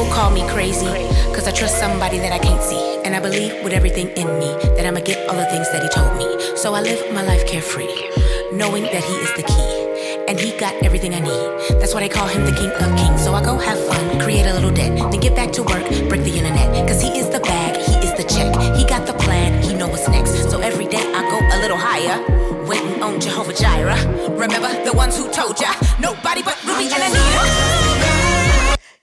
People call me crazy, cause I trust somebody that I can't see. And I believe with everything in me that I'ma get all the things that he told me. So I live my life carefree, knowing that he is the key. And he got everything I need. That's why they call him the king of kings. So I go have fun, create a little debt, then get back to work, break the internet. Cause he is the bag, he is the check. He got the plan, he know what's next. So every day I go a little higher, waiting on Jehovah Jireh. Remember the ones who told ya, nobody but Ruby and Anita.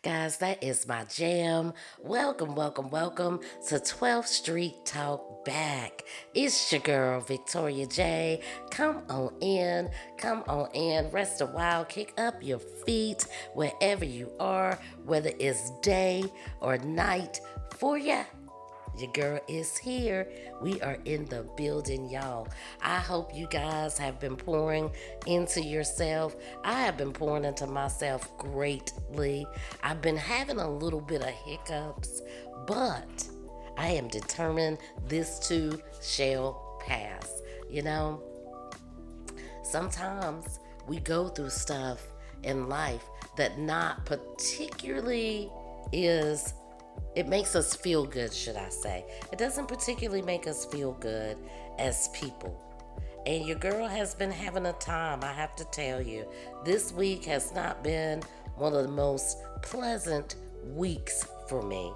Guys, that is my jam. Welcome, welcome, welcome to 12th Street Talk Back. It's your girl, Victoria J. Come on in, come on in, rest a while, kick up your feet wherever you are, whether it's day or night for ya. Your girl is here. We are in the building, y'all. I hope you guys have been pouring into yourself. I have been pouring into myself greatly. I've been having a little bit of hiccups, but I am determined this too shall pass. You know, sometimes we go through stuff in life that not particularly is it makes us feel good, should I say. It doesn't particularly make us feel good as people. And your girl has been having a time, I have to tell you. This week has not been one of the most pleasant weeks for me.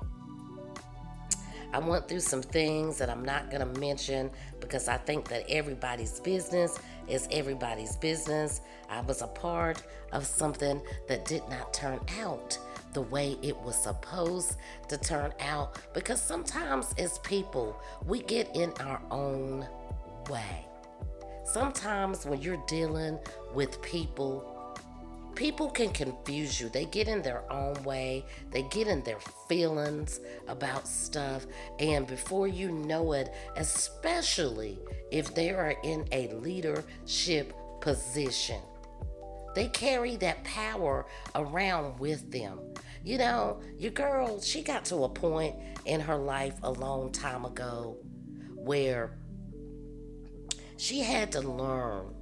I went through some things that I'm not going to mention because I think that everybody's business is everybody's business. I was a part of something that did not turn out the way it was supposed to turn out because sometimes as people, we get in our own way. Sometimes when you're dealing with people, people can confuse you. They get in their own way, they get in their feelings about stuff, and before you know it, especially if they are in a leadership position, they carry that power around with them. You know, your girl, she got to a point in her life a long time ago where she had to learn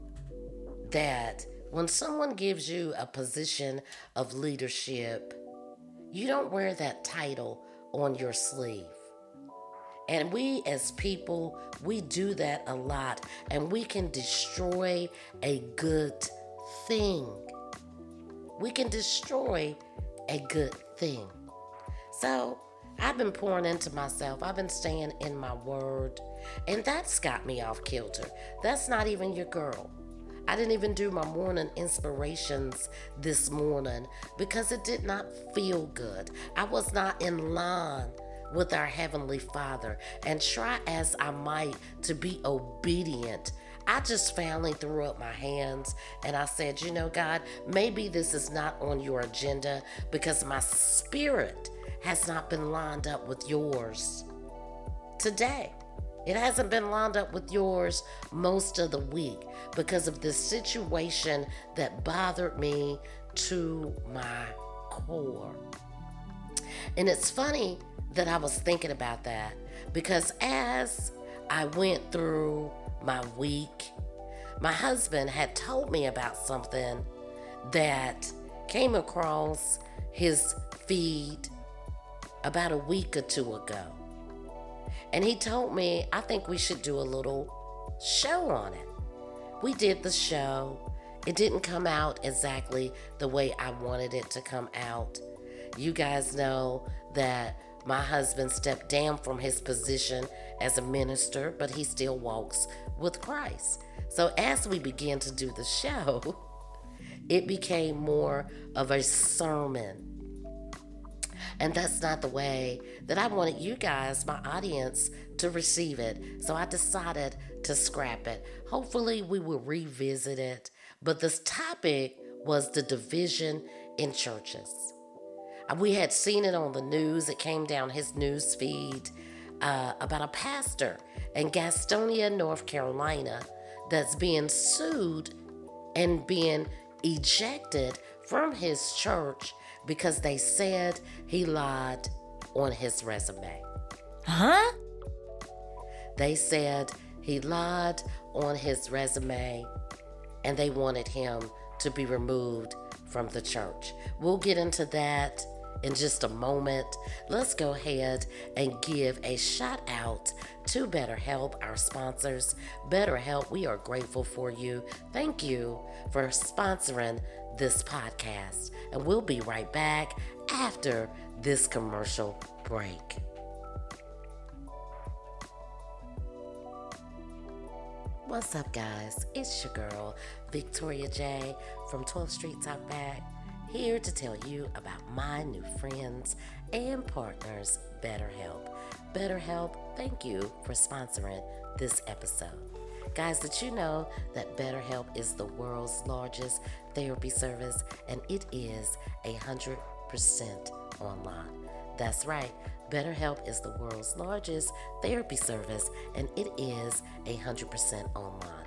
that when someone gives you a position of leadership, you don't wear that title on your sleeve. And we as people, we do that a lot, and we can destroy a good thing. We can destroy a good thing. So I've been pouring into myself. I've been staying in my word. And that's got me off kilter. That's not even your girl. I didn't even do my morning inspirations this morning because it did not feel good. I was not in line with our Heavenly Father. And try as I might to be obedient I just finally threw up my hands and I said, you know, God, maybe this is not on your agenda because my spirit has not been lined up with yours today. It hasn't been lined up with yours most of the week because of this situation that bothered me to my core. And it's funny that I was thinking about that because as I went through my week, my husband had told me about something that came across his feed about a week or two ago. And he told me, I think we should do a little show on it. We did the show. It didn't come out exactly the way I wanted it to come out. You guys know that my husband stepped down from his position as a minister, but he still walks with Christ. So as we began to do the show, it became more of a sermon. And that's not the way that I wanted you guys, my audience, to receive it. So I decided to scrap it. Hopefully, we will revisit it. But this topic was the division in churches. We had seen it on the news, it came down his news feed uh, about a pastor in Gastonia, North Carolina, that's being sued and being ejected from his church because they said he lied on his resume. Huh? They said he lied on his resume and they wanted him to be removed from the church. We'll get into that in just a moment, let's go ahead and give a shout out to BetterHelp, our sponsors. BetterHelp, we are grateful for you. Thank you for sponsoring this podcast. And we'll be right back after this commercial break. What's up, guys? It's your girl, Victoria J from 12th Street Talk Back, here to tell you about my new friends and partners, BetterHelp. BetterHelp, thank you for sponsoring this episode. Guys, did you know that BetterHelp is the world's largest therapy service and it is 100% online? That's right. BetterHelp is the world's largest therapy service and it is 100% online.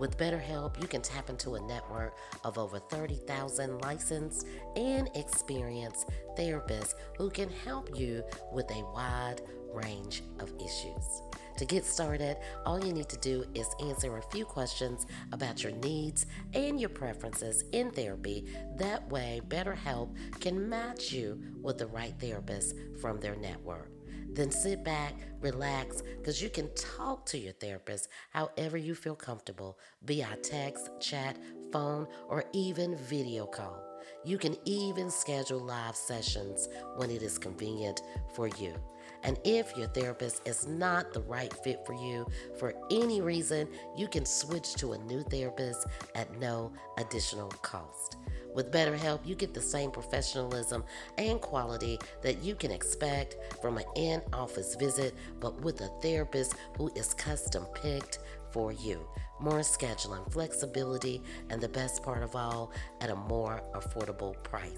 With BetterHelp, you can tap into a network of over 30,000 licensed and experienced therapists who can help you with a wide range of issues. To get started, all you need to do is answer a few questions about your needs and your preferences in therapy. That way, BetterHelp can match you with the right therapist from their network. Then sit back, relax, because you can talk to your therapist however you feel comfortable via text, chat, phone, or even video call. You can even schedule live sessions when it is convenient for you. And if your therapist is not the right fit for you for any reason, you can switch to a new therapist at no additional cost. With BetterHelp, you get the same professionalism and quality that you can expect from an in office visit, but with a therapist who is custom picked for you. More scheduling, flexibility, and the best part of all, at a more affordable price.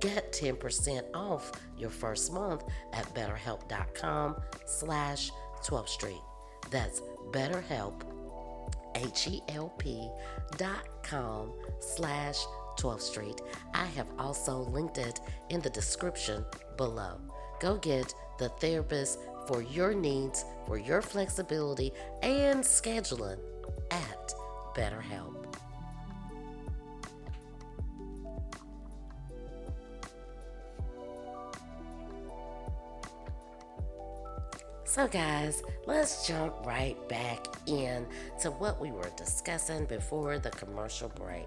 Get 10% off your first month at betterhelp.com slash 12th Street. That's betterhelp, H-E-L-P dot com slash 12th Street. I have also linked it in the description below. Go get the therapist for your needs, for your flexibility, and scheduling at BetterHelp. So, guys, let's jump right back in to what we were discussing before the commercial break.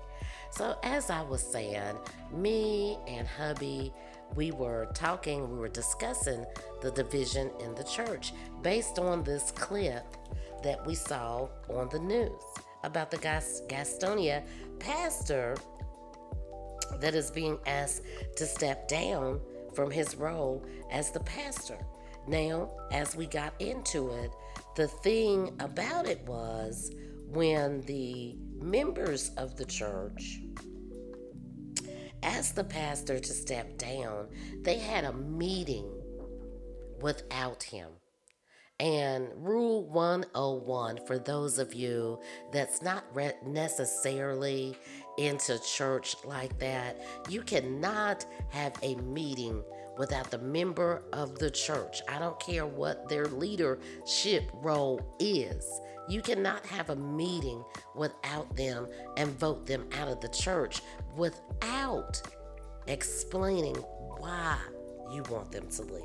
So, as I was saying, me and hubby, we were talking, we were discussing the division in the church based on this clip that we saw on the news about the Gastonia pastor that is being asked to step down from his role as the pastor. Now, as we got into it, the thing about it was when the members of the church asked the pastor to step down, they had a meeting without him. And Rule 101 for those of you that's not re- necessarily into church like that, you cannot have a meeting without the member of the church. I don't care what their leadership role is. You cannot have a meeting without them and vote them out of the church without explaining why you want them to leave.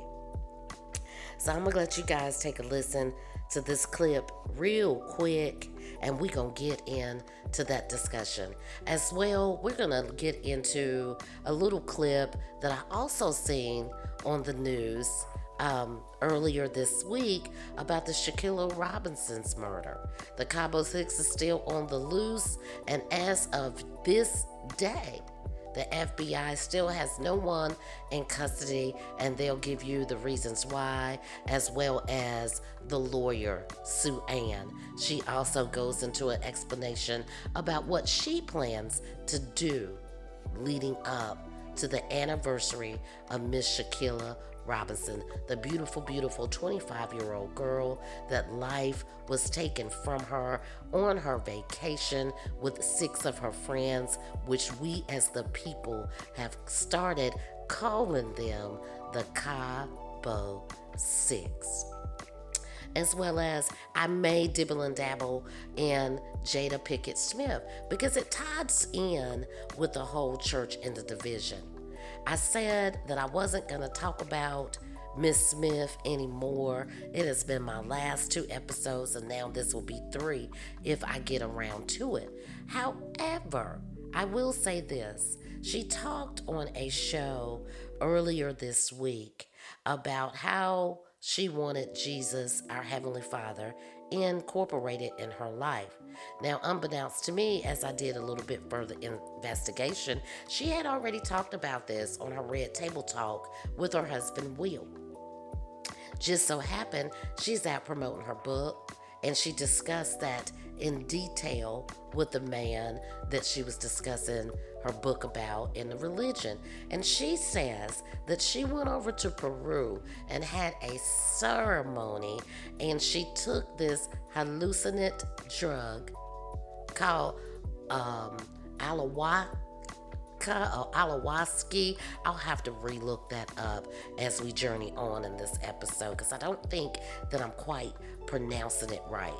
So I'm gonna let you guys take a listen to this clip real quick and we're gonna get into that discussion. As well, we're gonna get into a little clip that I also seen on the news um, earlier this week about the Shanquella Robinson's murder. The Cabo Six is still on the loose, and as of this day, the FBI still has no one in custody, and they'll give you the reasons why, as well as the lawyer, Sue Ann. She also goes into an explanation about what she plans to do leading up to the anniversary of Miss Shanquella Robinson, the beautiful, beautiful 25 year old girl that life was taken from her on her vacation with six of her friends, which we as the people have started calling them the Cabo Six as well as I may dibble and dabble in Jada Pinkett Smith because it ties in with the whole church and the division. I said that I wasn't going to talk about Miss Smith anymore. It has been my last two episodes, and now this will be three if I get around to it. However, I will say this she talked on a show earlier this week about how she wanted Jesus, our Heavenly Father, incorporated in her life. Now, unbeknownst to me, as I did a little bit further investigation, she had already talked about this on her Red Table Talk with her husband, Will. Just so happened, she's out promoting her book, and she discussed that in detail with the man that she was discussing her book about in the religion. And she says that she went over to Peru and had a ceremony and she took this hallucinant drug called um, or alawaski. I'll have to relook that up as we journey on in this episode because I don't think that I'm quite pronouncing it right.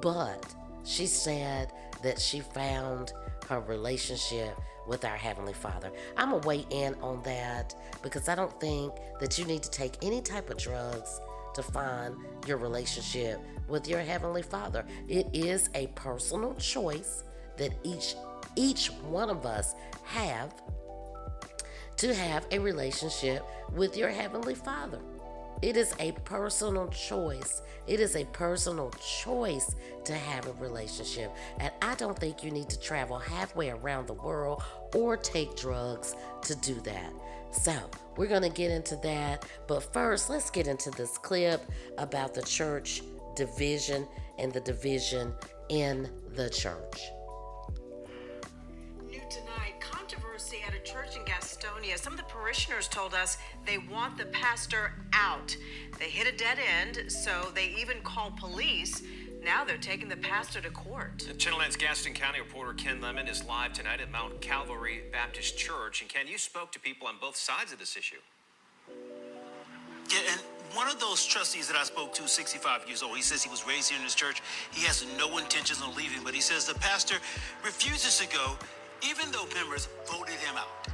But she said that she found her relationship with our Heavenly Father. I'm going to weigh in on that because I don't think that you need to take any type of drugs to find your relationship with your Heavenly Father. It is a personal choice that each each one of us have to have a relationship with your Heavenly Father. It is a personal choice. It is a personal choice to have a relationship. And I don't think you need to travel halfway around the world or take drugs to do that. So, we're going to get into that. But first, let's get into this clip about the church division and the division in the church. Some of the parishioners told us they want the pastor out. They hit a dead end, so they even called police. Now they're taking the pastor to court. Channel 9's Gaston County reporter Ken Lemon is live tonight at Mount Calvary Baptist Church. And Ken, you spoke to people on both sides of this issue. Yeah, and one of those trustees that I spoke to, 65 years old, he says he was raised here in this church. He has no intentions of leaving, but he says the pastor refuses to go, even though members voted him out.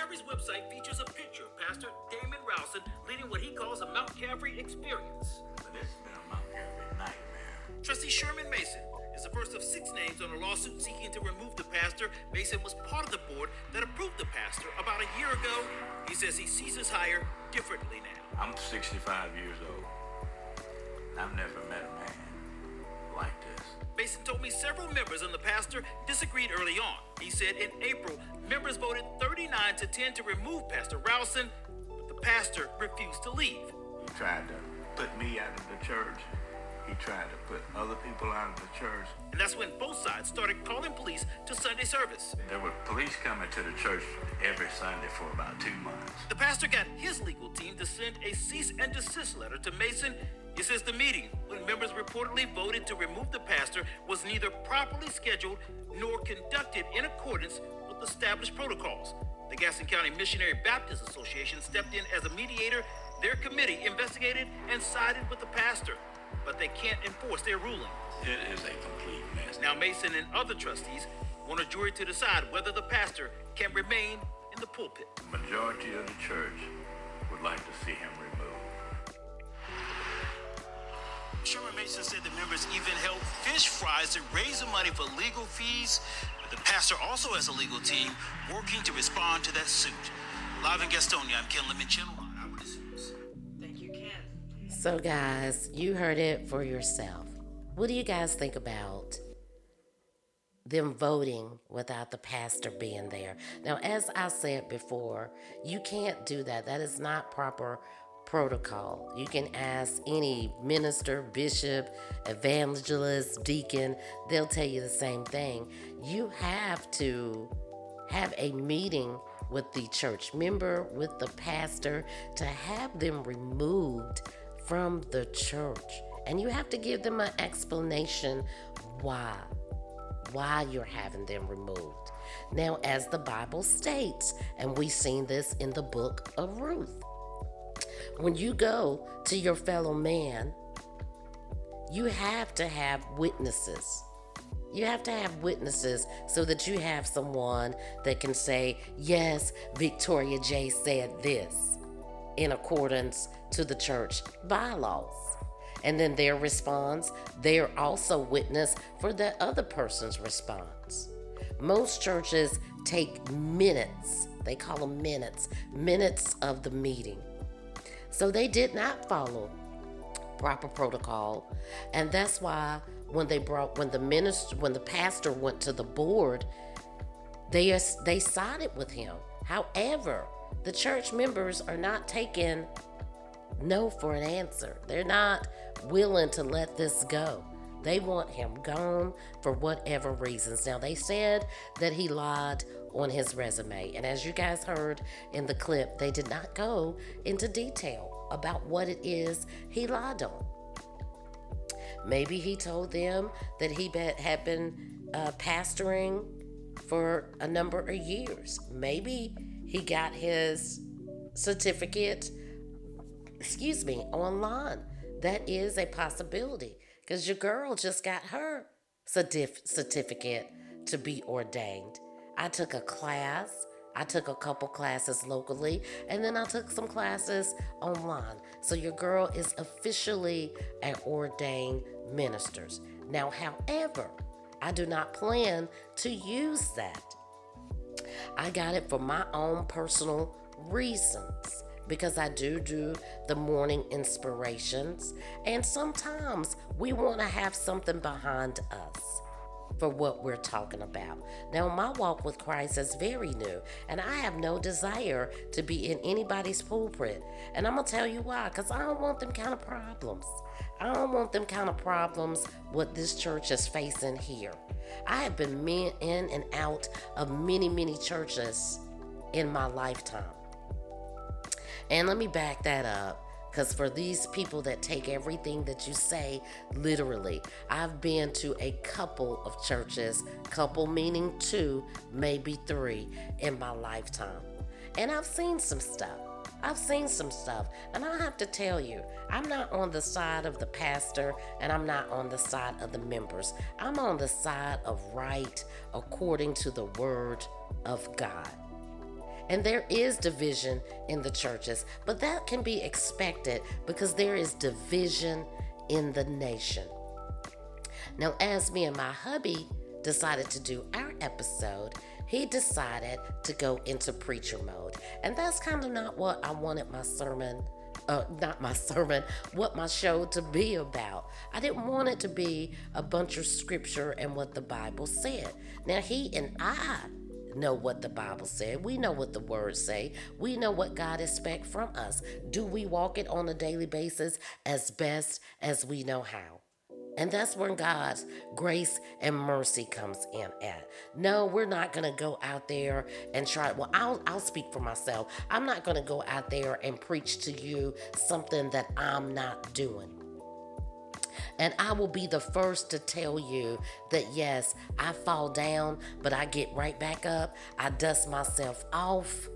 Calvary's website features a picture of Pastor Damon Rowson leading what he calls a Mount Calvary experience. But it's been a Mount Calvary nightmare. Trustee Sherman Mason is the first of six names on a lawsuit seeking to remove the pastor. Mason was part of the board that approved the pastor about a year ago. He says he sees his hire differently now. I'm 65 years old. I've never met a man. Mason told me several members and the pastor disagreed early on. He said in April, members voted 39 to 10 to remove Pastor Rowson, but the pastor refused to leave. He tried to put me out of the church. He tried to put other people out of the church. And that's when both sides started calling police to Sunday service. There were police coming to the church every Sunday for about two months. The pastor got his legal team to send a cease and desist letter to Mason. He says the meeting, when members reportedly voted to remove the pastor, was neither properly scheduled nor conducted in accordance with established protocols. The Gaston County Missionary Baptist Association stepped in as a mediator. Their committee investigated and sided with the pastor, but they can't enforce their ruling. It is a complete mess. Now, Mason and other trustees want a jury to decide whether the pastor can remain in the pulpit. The majority of the church would like to see him Sherman Mason said the members even held fish fries to raise the money for legal fees the pastor also has a legal team working to respond to that suit. Live in Gastonia, I'm Ken Lemon, Channel Thank you, Ken. So, guys, you heard it for yourself. What do you guys think about them voting without the pastor being there? Now, as I said before, you can't do that. That is not proper protocol. You can ask any minister, bishop, evangelist, deacon, they'll tell you the same thing. You have to have a meeting with the church member, with the pastor, to have them removed from the church. And you have to give them an explanation why. Why you're having them removed. Now, as the Bible states, and we've seen this in the book of Ruth, when you go to your fellow man, you have to have witnesses. You have to have witnesses so that you have someone that can say, Yes, Victoria J said this in accordance to the church bylaws. And then their response, they're also witness for that other person's response. Most churches take minutes, they call them minutes, minutes of the meeting. So they did not follow proper protocol. And that's why when they brought when the minister when the pastor went to the board, they they sided with him. However, the church members are not taking no for an answer. They're not willing to let this go. They want him gone for whatever reasons. Now, they said that he lied on his resume. And as you guys heard in the clip, they did not go into detail about what it is he lied on. Maybe he told them that he had been uh, pastoring for a number of years. Maybe he got his certificate, excuse me, online. That is a possibility because your girl just got her certif- certificate to be ordained. I took a class. I took a couple classes locally and then I took some classes online. So your girl is officially an ordained minister. Now, however, I do not plan to use that. I got it for my own personal reasons because I do do the morning inspirations, and sometimes we want to have something behind us for what we're talking about. Now, my walk with Christ is very new, and I have no desire to be in anybody's pulpit. And I'm going to tell you why because I don't want them kind of problems. I don't want them kind of problems what this church is facing here. I have been in and out of many, many churches in my lifetime. And let me back that up. Because for these people that take everything that you say literally, I've been to a couple of churches, couple meaning two, maybe three in my lifetime. And I've seen some stuff. I've seen some stuff, and I have to tell you, I'm not on the side of the pastor and I'm not on the side of the members. I'm on the side of right according to the word of God. And there is division in the churches, but that can be expected because there is division in the nation. Now, as me and my hubby decided to do our episode, he decided to go into preacher mode. And that's kind of not what I wanted my sermon, uh, not my sermon, what my show to be about. I didn't want it to be a bunch of scripture and what the Bible said. Now, he and I know what the Bible said. We know what the words say. We know what God expects from us. Do we walk it on a daily basis as best as we know how? And that's when God's grace and mercy comes in at. No, we're not to go out there and try. Well, I'll, I'll speak for myself. I'm not to go out there and preach to you something that I'm not doing. And I will be the first to tell you that yes, I fall down, but I get right back up. I dust myself off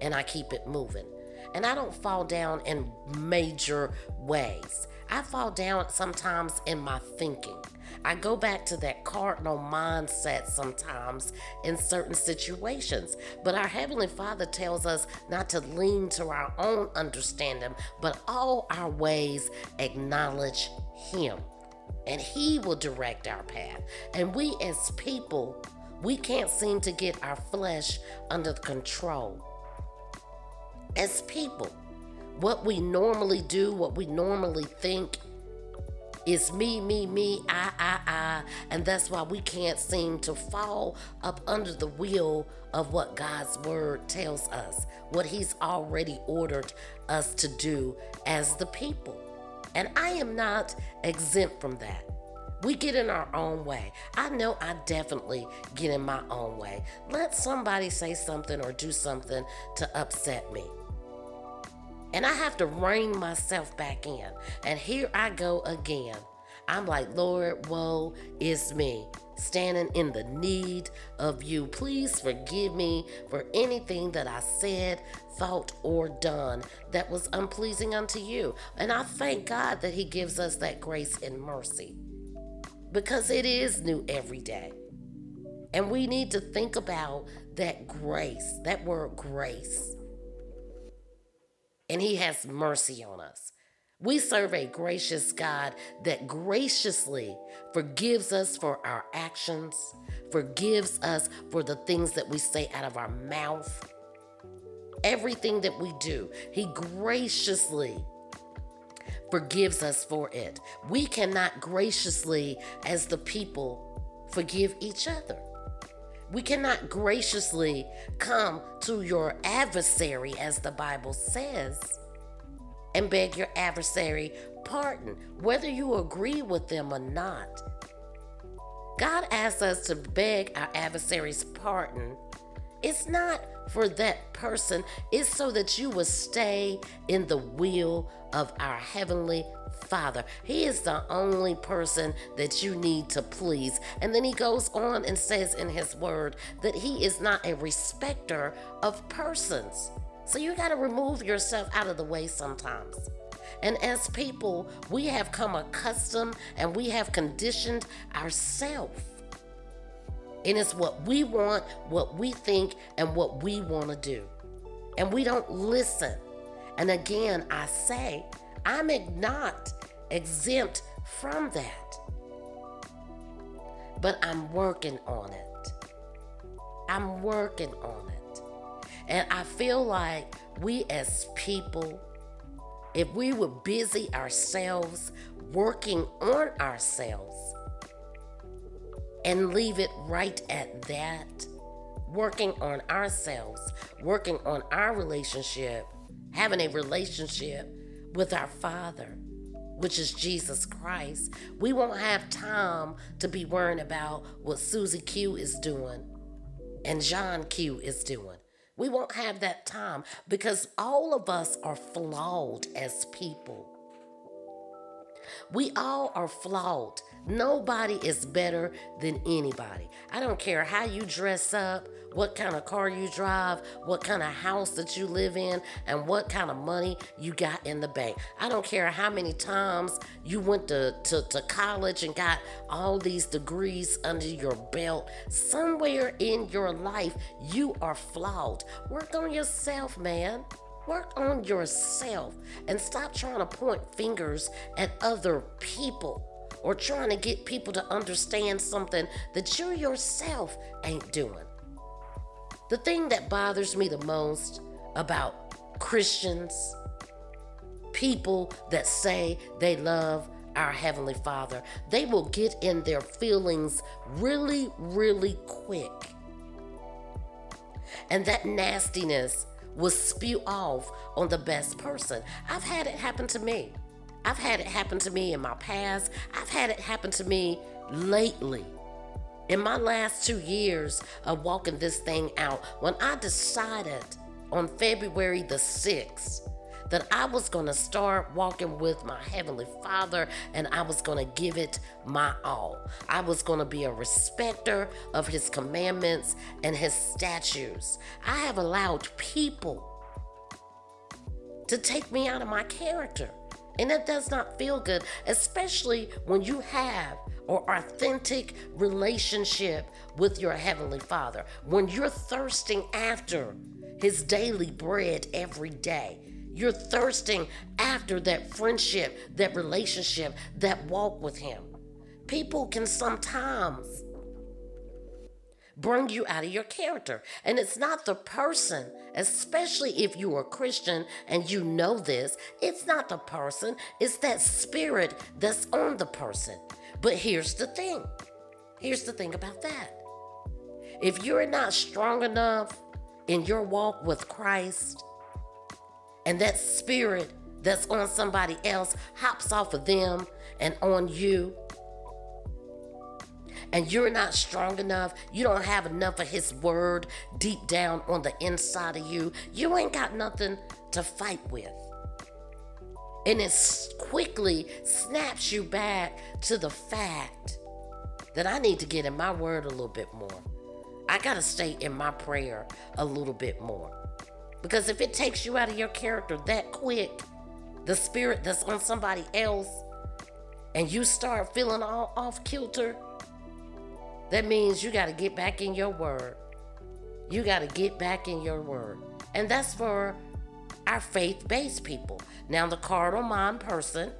and I keep it moving. And I don't fall down in major ways. I fall down sometimes in my thinking. I go back to that cardinal mindset sometimes in certain situations. But our Heavenly Father tells us not to lean to our own understanding, but all our ways acknowledge Him. And He will direct our path. And we as people, we can't seem to get our flesh under control. As people, what we normally do, what we normally think, is me, me, me, I, I, I. And that's why we can't seem to fall up under the wheel of what God's word tells us, what He's already ordered us to do as the people. And I am not exempt from that. We get in our own way. I know I definitely get in my own way. Let somebody say something or do something to upset me. And I have to rein myself back in. And here I go again. I'm like, Lord, woe is me, standing in the need of you. Please forgive me for anything that I said, thought, or done that was unpleasing unto you. And I thank God that He gives us that grace and mercy. because it is new every day. And we need to think about that grace, that word grace. And He has mercy on us. We serve a gracious God that graciously forgives us for our actions, forgives us for the things that we say out of our mouth, everything that we do. He graciously forgives us for it. We cannot graciously, as the people, forgive each other. We cannot graciously come to your adversary, as the Bible says, and beg your adversary pardon, whether you agree with them or not. God asks us to beg our adversary's pardon. It's not for that person, it's so that you will stay in the will of our Heavenly Father. He is the only person that you need to please. And then he goes on and says in his word that he is not a respecter of persons. So you got to remove yourself out of the way sometimes. And as people, we have come accustomed and we have conditioned ourselves. And it's what we want, what we think, and what we want to do. And we don't listen. And again, I say, I'm not exempt from that. But I'm working on it. I'm working on it. And I feel like we as people, if we were busy ourselves, working on ourselves, and leave it right at that, working on ourselves, working on our relationship, having a relationship with our Father, which is Jesus Christ, we won't have time to be worrying about what Susie Q is doing and John Q is doing. We won't have that time because all of us are flawed as people. We all are flawed. Nobody is better than anybody. I don't care how you dress up, what kind of car you drive, what kind of house that you live in, and what kind of money you got in the bank. I don't care how many times you went to, to, to college and got all these degrees under your belt. Somewhere in your life, you are flawed. Work on yourself, man. Work on yourself and stop trying to point fingers at other people or trying to get people to understand something that you yourself ain't doing. The thing that bothers me the most about Christians, people that say they love our Heavenly Father, they will get in their feelings really, really quick. And that nastiness will spew off on the best person. I've had it happen to me. I've had it happen to me in my past. I've had it happen to me lately. In my last two years of walking this thing out, when I decided on February the 6th that I was going to start walking with my Heavenly Father and I was going to give it my all. I was going to be a respecter of His commandments and His statutes. I have allowed people to take me out of my character. And that does not feel good, especially when you have an authentic relationship with your Heavenly Father. When you're thirsting after His daily bread every day. You're thirsting after that friendship, that relationship, that walk with Him. People can sometimes bring you out of your character. And it's not the person, especially if you are a Christian and you know this, it's not the person, it's that spirit that's on the person. But here's the thing here's the thing about that. If you're not strong enough in your walk with Christ, and that spirit that's on somebody else hops off of them and on you, and you're not strong enough, you don't have enough of His word deep down on the inside of you, you ain't got nothing to fight with. And it quickly snaps you back to the fact that I need to get in my word a little bit more. I got to stay in my prayer a little bit more. Because if it takes you out of your character that quick, the spirit that's on somebody else and you start feeling all off kilter, that means you got to get back in your word. You got to get back in your word. And that's for our faith based people. Now, the carnal mind person,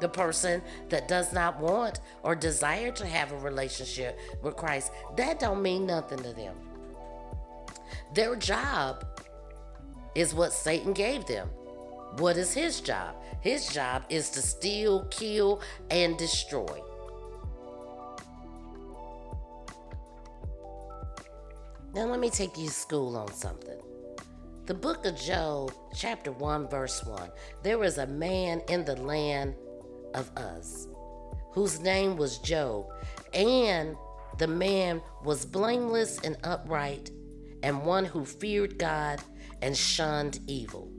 the person that does not want or desire to have a relationship with Christ, that don't mean nothing to them. Their job is what Satan gave them. What is his job? His job is to steal, kill, and destroy. Now, let me take you to school on something. The book of Job, chapter 1, verse 1 there was a man in the land of Uz whose name was Job, and the man was blameless and upright, and one who feared God and shunned evil.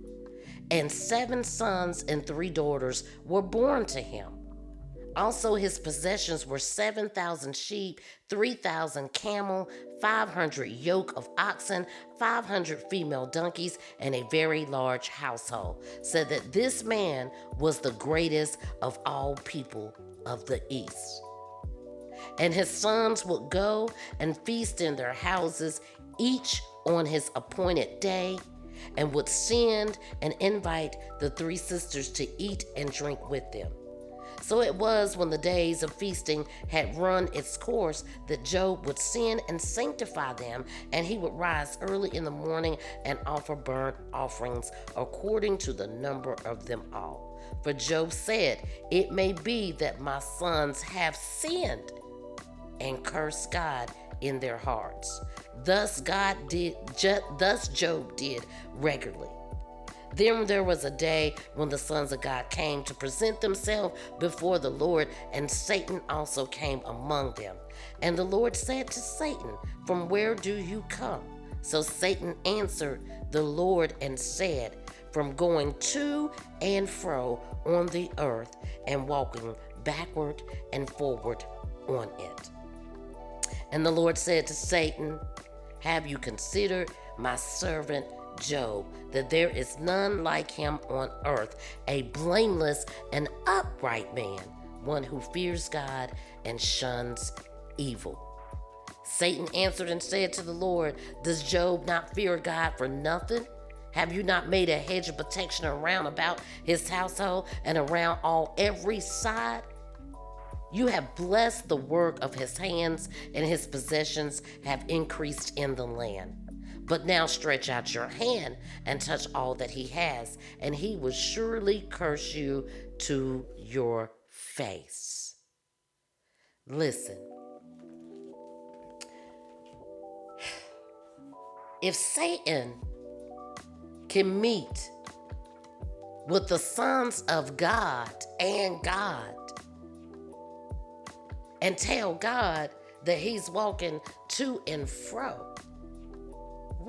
And seven sons and three daughters were born to him. Also, his possessions were 7,000 sheep, 3,000 camel, 500 yoke of oxen, 500 female donkeys, and a very large household. Said that this man was the greatest of all people of the East. And his sons would go and feast in their houses, each on his appointed day, and would send and invite the three sisters to eat and drink with them. So it was when the days of feasting had run its course that Job would sin and sanctify them, and he would rise early in the morning and offer burnt offerings according to the number of them all. For Job said, It may be that my sons have sinned and cursed God in their hearts. Thus God did ju- thus Job did regularly. Then there was a day when the sons of God came to present themselves before the Lord, and Satan also came among them. And the Lord said to Satan, From where do you come? So Satan answered the Lord and said, From going to and fro on the earth and walking backward and forward on it. And the Lord said to Satan, Have you considered my servant Job, that there is none like him on earth, a blameless and upright man, one who fears God and shuns evil. Satan answered and said to the Lord, Does Job not fear God for nothing? Have you not made a hedge of protection around about his household and around all every side? You have blessed the work of his hands, and his possessions have increased in the land. But now stretch out your hand and touch all that he has, and he will surely curse you to your face. Listen. If Satan can meet with the sons of God and God and tell God that he's walking to and fro,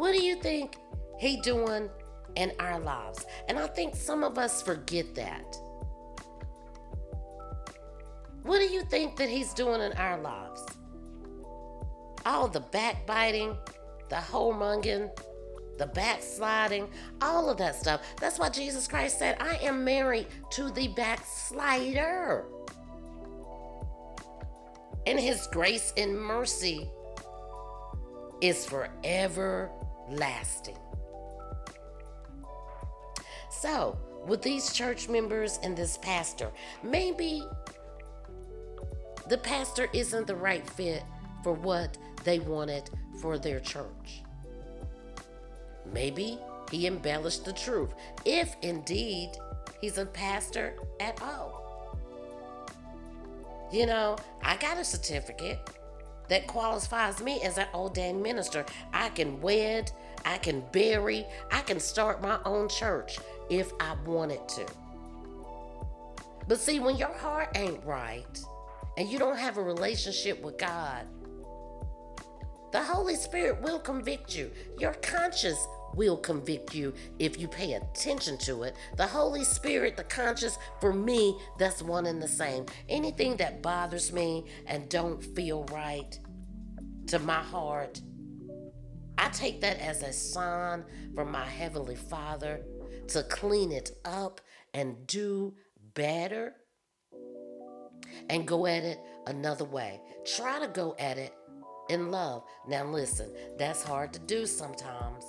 what do you think he doing in our lives? And I think some of us forget that. What do you think that he's doing in our lives? All the backbiting, the whoremongering, the backsliding, all of that stuff. That's why Jesus Christ said, I am married to the backslider. And his grace and mercy is forever lasting. So, with these church members and this pastor, maybe the pastor isn't the right fit for what they wanted for their church. Maybe he embellished the truth, if indeed he's a pastor at all. You know, I got a certificate that qualifies me as an ordained minister. I can wed, I can bury, I can start my own church if I wanted to. But see, when your heart ain't right and you don't have a relationship with God, the Holy Spirit will convict you. Your conscience will convict you if you pay attention to it. The Holy Spirit, the conscience, for me, that's one and the same. Anything that bothers me and don't feel right to my heart, I take that as a sign from my Heavenly Father to clean it up and do better. and go at it another way. Try to go at it in love. Now, listen, that's hard to do sometimes.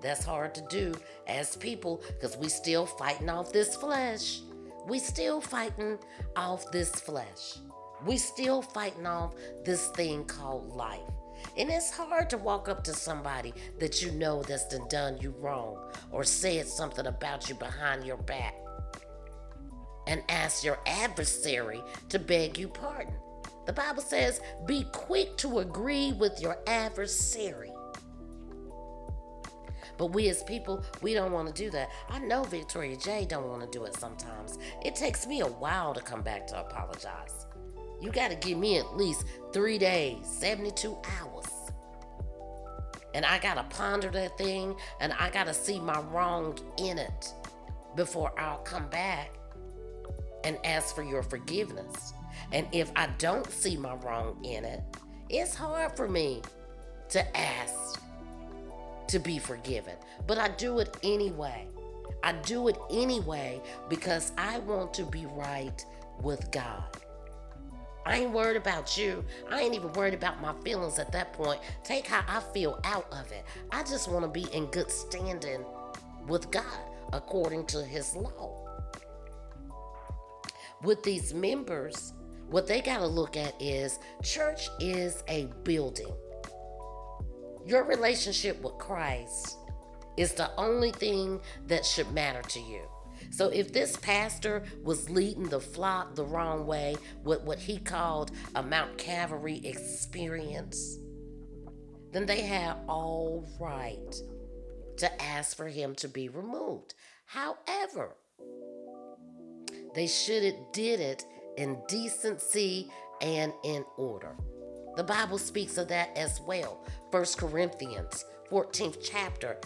That's hard to do as people because we still fighting off this flesh. We still fighting off this flesh. We still fighting off this thing called life. And it's hard to walk up to somebody that you know that's done, done you wrong or said something about you behind your back and ask your adversary to beg you pardon. The Bible says, be quick to agree with your adversary. But we as people, we don't want to do that. I know Victoria J don't want to do it sometimes. It takes me a while to come back to apologize. You got to give me at least three days, 72 hours. And I got to ponder that thing and I got to see my wrong in it before I'll come back and ask for your forgiveness. And if I don't see my wrong in it, it's hard for me to ask to be forgiven. But I do it anyway. I do it anyway because I want to be right with God. I ain't worried about you. I ain't even worried about my feelings at that point. Take how I feel out of it. I just want to be in good standing with God according to His law. With these members, what they got to look at is church is a building. Your relationship with Christ is the only thing that should matter to you. So if this pastor was leading the flock the wrong way with what he called a Mount Calvary experience, then they have all right to ask for him to be removed. However, they should have did it in decency and in order. The Bible speaks of that as well. 1 Corinthians 14th chapter,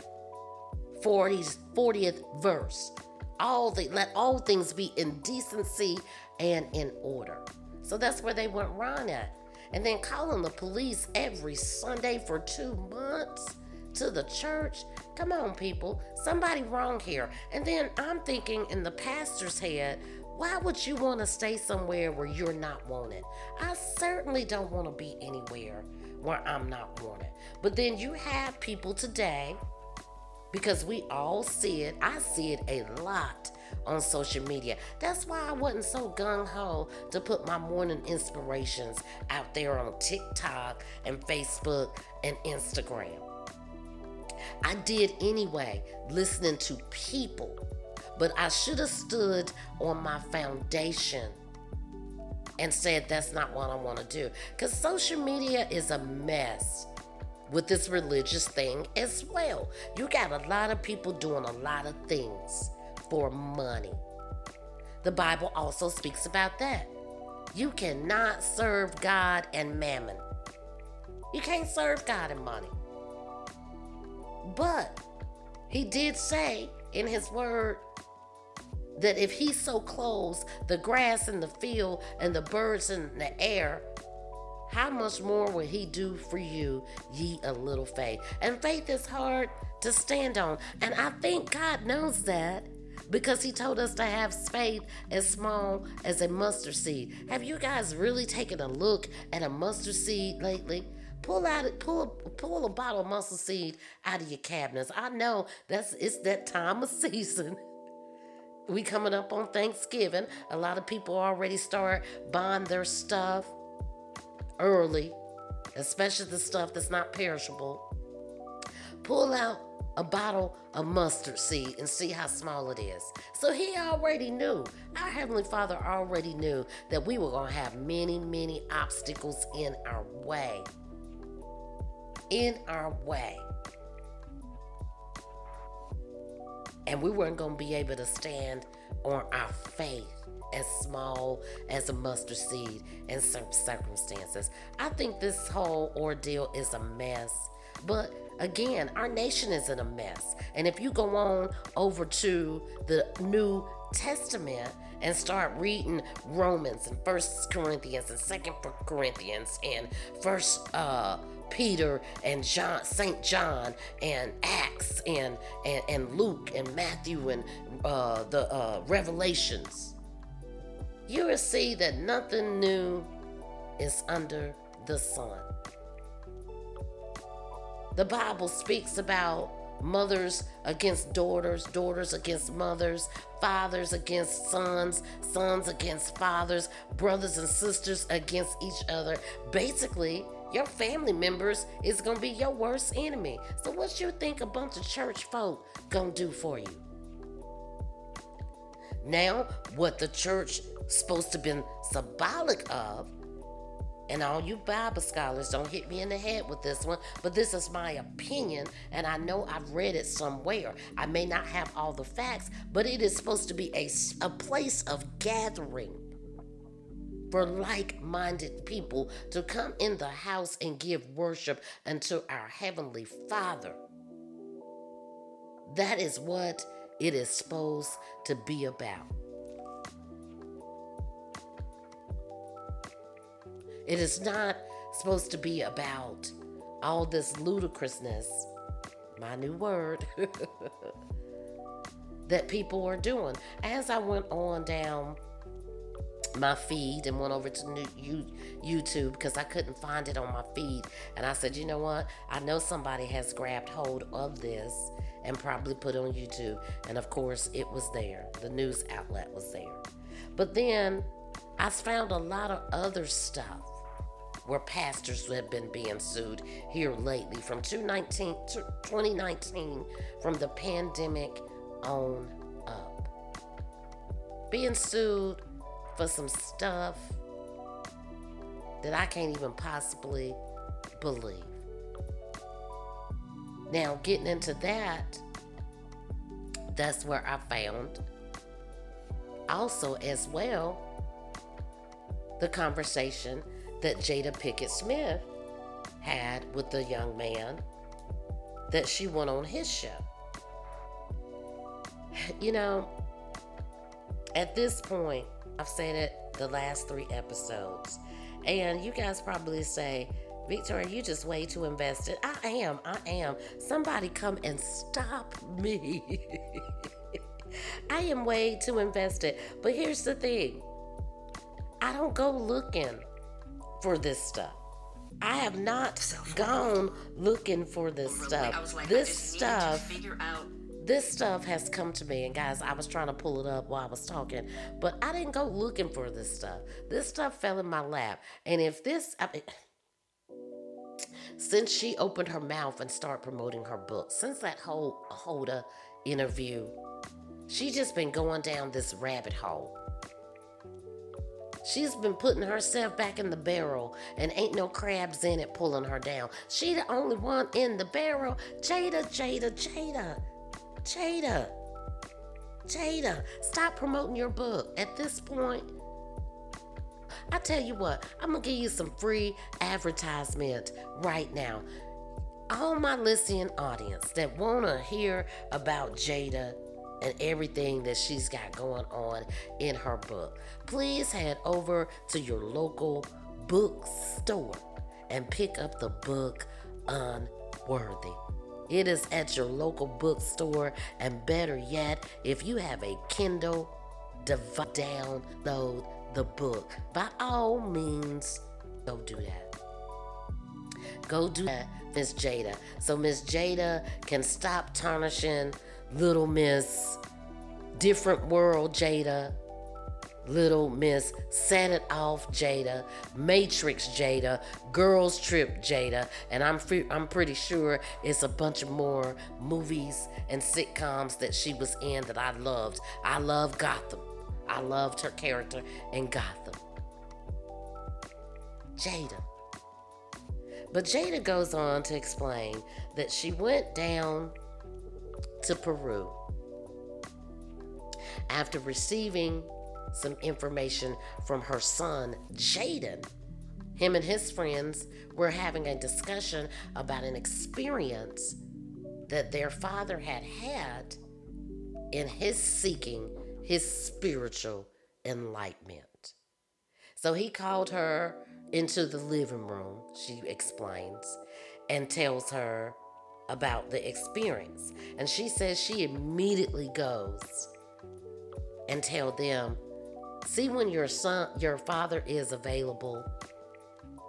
40th, 40th verse. All the, let all things be in decency and in order. So that's where they went wrong at. And then calling the police every Sunday for two months to the church. Come on, people. Somebody wrong here. And then I'm thinking in the pastor's head, why would you want to stay somewhere where you're not wanted? I certainly don't want to be anywhere where I'm not wanted. But then you have people today, because we all see it, I see it a lot on social media. That's why I wasn't so gung ho to put my morning inspirations out there on TikTok and Facebook and Instagram. I did anyway, listening to people but I should have stood on my foundation and said that's not what I want to do. Because social media is a mess with this religious thing as well. You got a lot of people doing a lot of things for money. The Bible also speaks about that. You cannot serve God and mammon. You can't serve God and money. But he did say in his word that if he so clothes the grass in the field and the birds in the air, how much more will he do for you, ye a little faith? And faith is hard to stand on. And I think God knows that because he told us to have faith as small as a mustard seed. Have you guys really taken a look at a mustard seed lately? Pull out pull pull a bottle of mustard seed out of your cabinets. I know that's it's that time of season we coming up on Thanksgiving. A lot of people already start buying their stuff early, especially the stuff that's not perishable. Pull out a bottle of mustard seed and see how small it is. So he already knew. Our Heavenly Father already knew that we were going to have many, many obstacles in our way. In our way. And we weren't going to be able to stand on our faith as small as a mustard seed in certain circumstances. I think this whole ordeal is a mess. But again, our nation is in a mess. And if you go on over to the New Testament and start reading Romans and First Corinthians and Second Corinthians and First uh, Peter and John, Saint John and Acts and, and, and Luke and Matthew and uh, the uh, Revelations. you will see that nothing new is under the sun. The Bible speaks about mothers against daughters, daughters against mothers, fathers against sons, sons against fathers, brothers and sisters against each other. Basically, your family members is to be your worst enemy. So what you think a bunch of church folk to do for you? Now, what the church supposed to be symbolic of and all you Bible scholars don't hit me in the head with this one, but this is my opinion, and I know I've read it somewhere. I may not have all the facts, but it is supposed to be a, a place of gathering for like minded people to come in the house and give worship unto our Heavenly Father. That is what it is supposed to be about. It is not supposed to be about all this ludicrousness, my new word, that people are doing. As I went on down my feed and went over to you YouTube because I couldn't find it on my feed. And I said, you know what? I know somebody has grabbed hold of this and probably put on YouTube. And of course, it was there. The news outlet was there. But then I found a lot of other stuff where pastors have been being sued here lately from 2019, 2019 from the pandemic on up. Being sued for some stuff that I can't even possibly believe. Now, getting into that, that's where I found also as well the conversation that Jada Pinkett Smith had with the young man that she went on his show. You know, at this point, I've said it the last three episodes, and you guys probably say, Victoria, you just way too invested. I am, I am. Somebody come and stop me. I am way too invested. But here's the thing I don't go looking for this stuff. I have not gone looking for this stuff. This stuff. This stuff has come to me, and guys, I was trying to pull it up while I was talking, but I didn't go looking for this stuff. This stuff fell in my lap, and if this, I mean, since she opened her mouth and started promoting her book, since that whole Hoda interview, she just been going down this rabbit hole. She's been putting herself back in the barrel and ain't no crabs in it pulling her down. She the only one in the barrel. Jada, Jada, Jada, Jada, Jada. Stop promoting your book at this point. I tell you what, I'm gonna give you some free advertisement right now. All my listening audience that wanna hear about Jada and everything that she's got going on in her book. Please head over to your local bookstore and pick up the book Unworthy. It is at your local bookstore, and better yet, if you have a Kindle, download the book. By all means, go do that. Go do that, Miss Jada. So Miss Jada can stop tarnishing Little Miss Different World Jada, Little Miss Set It Off Jada, Matrix Jada, Girls Trip Jada, and I'm I'm pretty sure it's a bunch of more movies and sitcoms that she was in that I loved. I love Gotham. I loved her character in Gotham. Jada. But Jada goes on to explain that she went down to Peru after receiving some information from her son, Jaden. Him and his friends were having a discussion about an experience that their father had had in his seeking his spiritual enlightenment. So he called her into the living room, she explains, and tells her about the experience. And she says she immediately goes and tell them See when your son, your father is available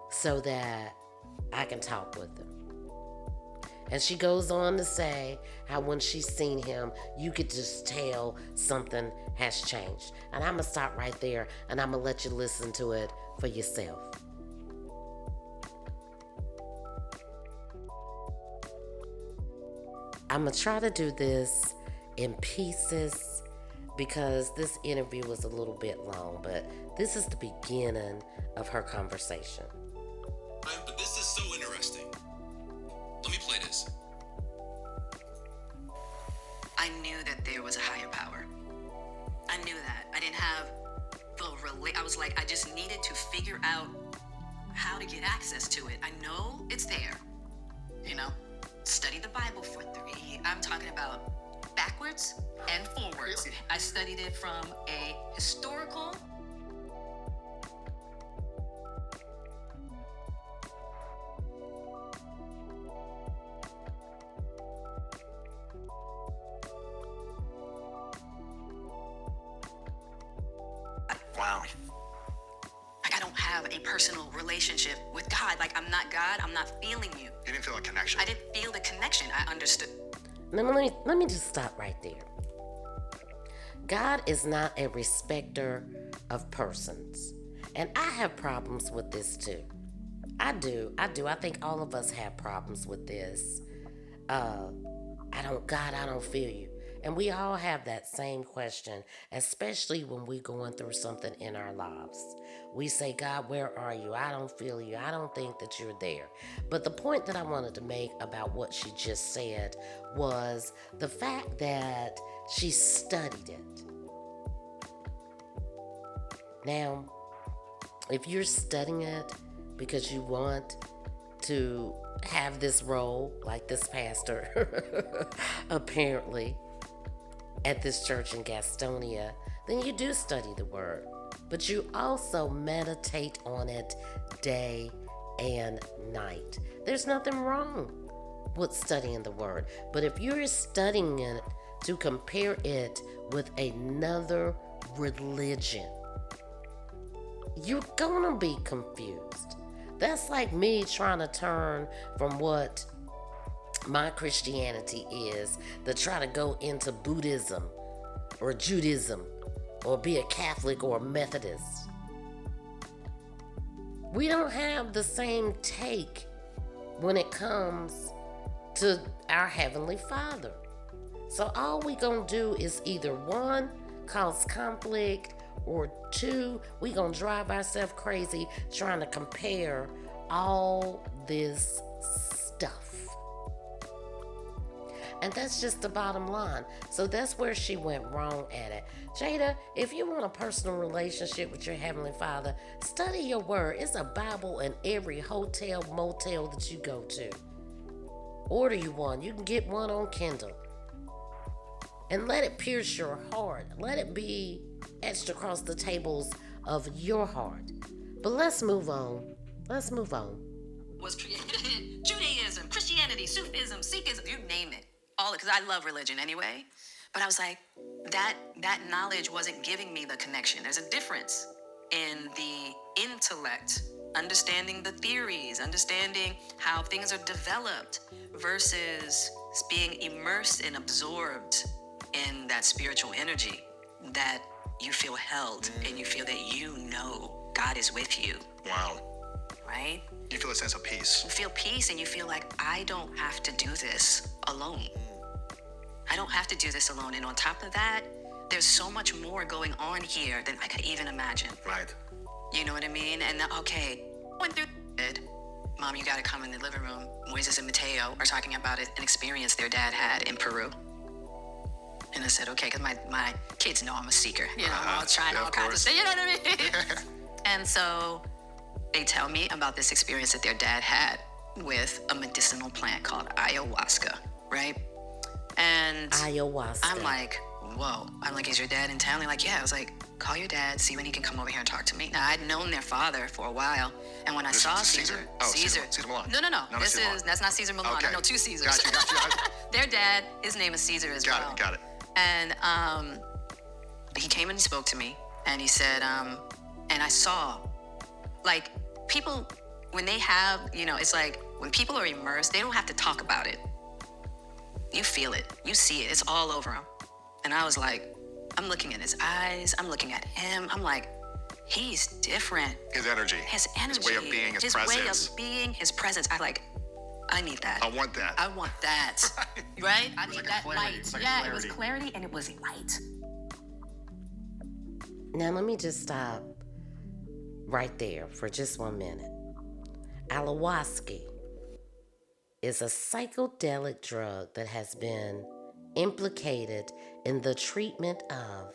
so that I can talk with him. And she goes on to say how when she's seen him, you could just tell something has changed. And I'm going to stop right there and I'm going to let you listen to it for yourself. I'm going to try to do this in pieces because this interview was a little bit long, but this is the beginning of her conversation. But this is so interesting. Let me play this. I knew that there was a higher power. I knew that. I didn't have the rela- I was like, I just needed to figure out how to get access to it. I know it's there. You know, study the Bible for three. I'm talking about backwards and forwards. I studied it from a historical Wow. like I don't have a personal relationship with God. Like I'm not God. I'm not feeling you. You didn't feel a connection. I didn't feel the connection. I understood. Let me, let me, just stop right there. God is not a respecter of persons. And I have problems with this too. I do. I do. I think all of us have problems with this. Uh, I don't, God, I don't feel you. And we all have that same question, especially when we're going through something in our lives. We say, God, where are you? I don't feel you. I don't think that you're there. But the point that I wanted to make about what she just said was the fact that she studied it. Now, if you're studying it because you want to have this role, like this pastor, apparently, at this church in Gastonia, then you do study the word. But you also meditate on it day and night. There's nothing wrong with studying the word. But if you're studying it to compare it with another religion, you're gonna be confused. That's like me trying to turn from what my Christianity is to try to go into Buddhism or Judaism or be a Catholic or a Methodist. We don't have the same take when it comes to our Heavenly Father. So all we gonna do is either one, cause conflict, or two, we gonna drive ourselves crazy trying to compare all this. And that's just the bottom line. So that's where she went wrong at it. Jada, if you want a personal relationship with your Heavenly Father, study your word. It's a Bible in every hotel, motel that you go to. Order you one. You can get one on Kindle. And let it pierce your heart. Let it be etched across the tables of your heart. But let's move on. Let's move on. was created Judaism, Christianity, Sufism, Sikhism, you name it. All because I love religion anyway. But I was like, that that knowledge wasn't giving me the connection. There's a difference in the intellect, understanding the theories, understanding how things are developed versus being immersed and absorbed in that spiritual energy that you feel held and you feel that you know God is with you, Wow. right? You feel a sense of peace. you feel peace and you feel like I don't have to do this alone. I don't have to do this alone. And on top of that, there's so much more going on here than I could even imagine. Right. You know what I mean? And uh, okay, went through it. Mom, you gotta come in the living room. Moises and Mateo are talking about it, an experience their dad had in Peru. And I said, okay, because my, my kids know I'm a seeker. You know, I'm always trying Yeah, all kinds of stuff. You know what I mean? and so they tell me about this experience that their dad had with a medicinal plant called ayahuasca, right? And Ayahuasca. I'm like, whoa. I'm like, is your dad in town? They're like, yeah. I was like, call your dad, see when he can come over here and talk to me. Now, I'd known their father for a while. And when I This saw Caesar, Caesar? Oh, Caesar- Cesar Millan. No, no, no. Not this Cesar Millan. is, that's not Cesar Millan. Okay. I know two Caesars. Gotcha, gotcha. their dad, his name is Caesar as Got well. Got it, got it. And um, he came and he spoke to me. and he said, um, and I saw, like, people, when they have, you know, it's like when people are immersed, they don't have to talk about it. You feel it, you see it, it's all over him. And I was like, I'm looking at his eyes, I'm looking at him, I'm like, he's different. His energy. His energy. His way of being, his, presence. his presence. way of being, his presence. I like, I need that. I want that. I want that. right? I need like that clarity. light. Like a yeah, it was clarity. clarity and it was light. Now, let me just stop right there for just one minute. Ayahuasca is a psychedelic drug that has been implicated in the treatment of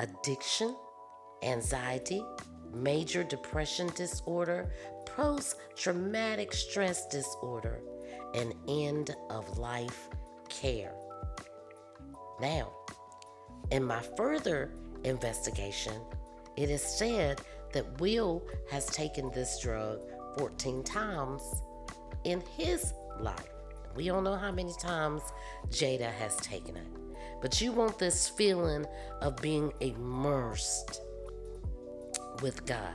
addiction, anxiety, major depression disorder, post traumatic stress disorder, and end of life care. Now, in my further investigation, it is said that Will has taken this drug 14 times in his life. We don't know how many times Jada has taken it. But you want this feeling of being immersed with God.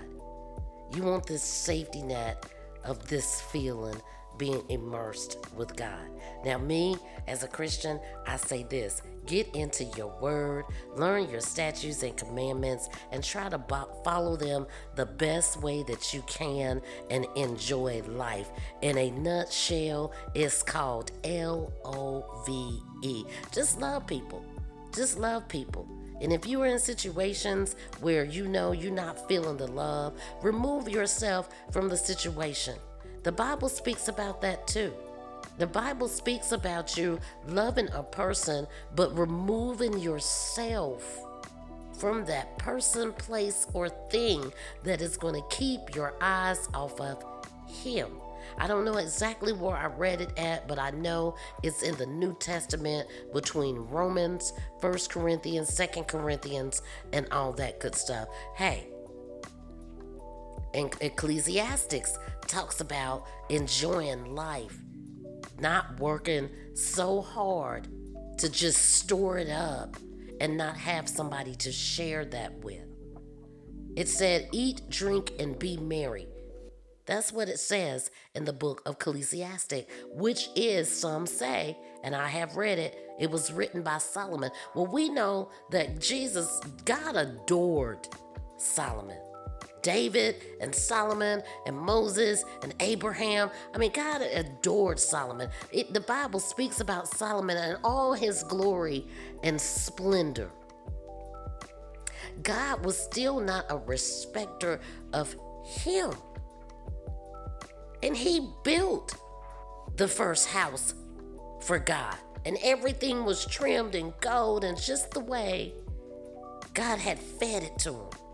You want this safety net of this feeling being immersed with God. Now, me as a Christian, I say this get into your word, learn your statutes and commandments, and try to bo- follow them the best way that you can and enjoy life. In a nutshell, it's called L O V E. Just love people. Just love people. And if you are in situations where you know you're not feeling the love, remove yourself from the situation. The Bible speaks about that too. The Bible speaks about you loving a person, but removing yourself from that person, place, or thing that is going to keep your eyes off of Him. I don't know exactly where I read it at, but I know it's in the New Testament between Romans, First Corinthians, Second Corinthians, and all that good stuff. Hey, and Ecclesiastics talks about enjoying life, not working so hard to just store it up and not have somebody to share that with. It said, Eat, drink, and be merry. That's what it says in the book of Ecclesiastic, which is, some say, and I have read it, it was written by Solomon. Well, we know that Jesus, God adored Solomon. David and Solomon and Moses and Abraham. I mean, God adored Solomon. It, the Bible speaks about Solomon and all his glory and splendor. God was still not a respecter of him. And he built the first house for God. And everything was trimmed in gold and just the way God had fed it to him.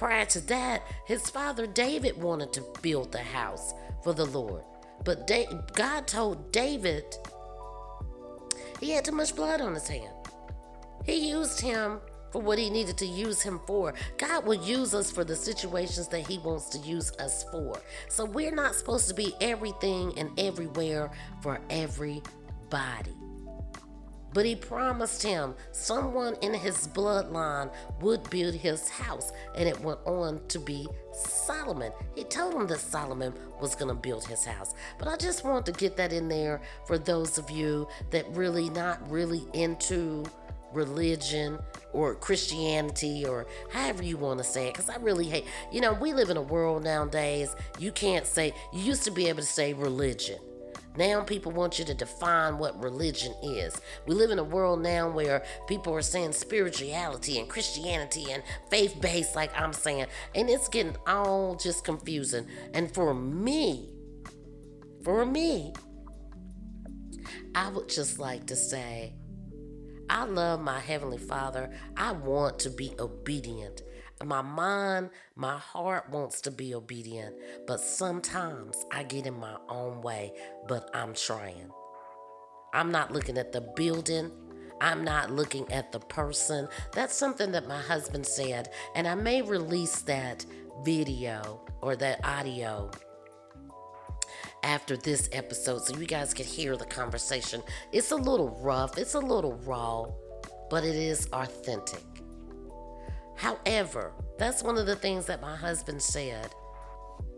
Prior to that, his father David wanted to build the house for the Lord. But da- God told David he had too much blood on his hand. He used him for what he needed to use him for. God will use us for the situations that he wants to use us for. So we're not supposed to be everything and everywhere for everybody. But he promised him someone in his bloodline would build his house, and it went on to be Solomon. He told him that Solomon was going to build his house. But I just want to get that in there for those of you that really not really into religion or Christianity or however you want to say it. Because I really hate, you know, we live in a world nowadays, you can't say, you used to be able to say religion. Now people want you to define what religion is. We live in a world now where people are saying spirituality and Christianity and faith based, like I'm saying, and it's getting all just confusing. And for me, for me, I would just like to say, I love my Heavenly Father. I want to be obedient. My mind, my heart wants to be obedient, but sometimes I get in my own way, but I'm trying. I'm not looking at the building. I'm not looking at the person. That's something that my husband said, and I may release that video or that audio after this episode so you guys can hear the conversation. It's a little rough, it's a little raw, but it is authentic. However, that's one of the things that my husband said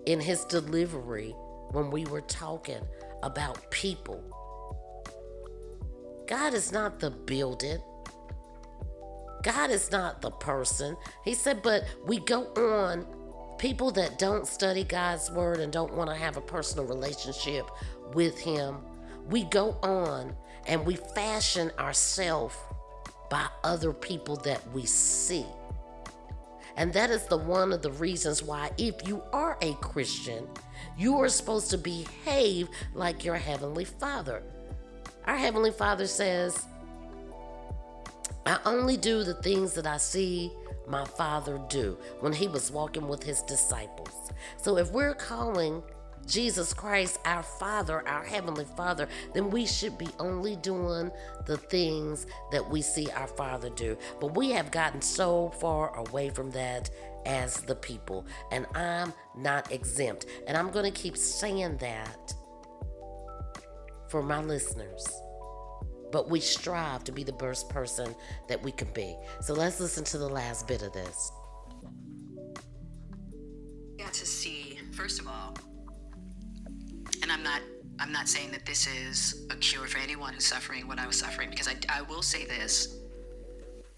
in his delivery when we were talking about people. God is not the building. God is not the person. He said, but we go on. People that don't study God's word and don't want to have a personal relationship with Him, we go on and we fashion ourselves by other people that we see. And that is the one of the reasons why if you are a Christian, you are supposed to behave like your heavenly Father. Our heavenly Father says, I only do the things that I see my Father do when he was walking with his disciples. So if we're calling Jesus Christ, our Father, our Heavenly Father, then we should be only doing the things that we see our Father do. But we have gotten so far away from that as the people, and I'm not exempt. And I'm going to keep saying that for my listeners. But we strive to be the best person that we can be. So let's listen to the last bit of this. Got to see, first of all, and I'm not I'm not saying that this is a cure for anyone who's suffering what I was suffering because I, I will say this.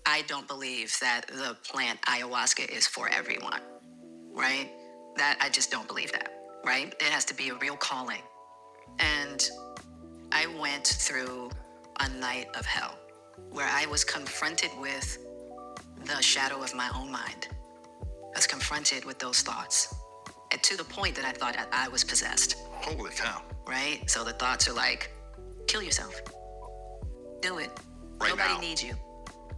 I don't believe that the plant ayahuasca is for everyone, right? That I just don't believe that, right? It has to be a real calling. And I went through a night of hell where I was confronted with the shadow of my own mind. I was confronted with those thoughts to the point that I thought I was possessed. Holy cow. Right? So the thoughts are like, kill yourself. Do it. Right Nobody now. needs you.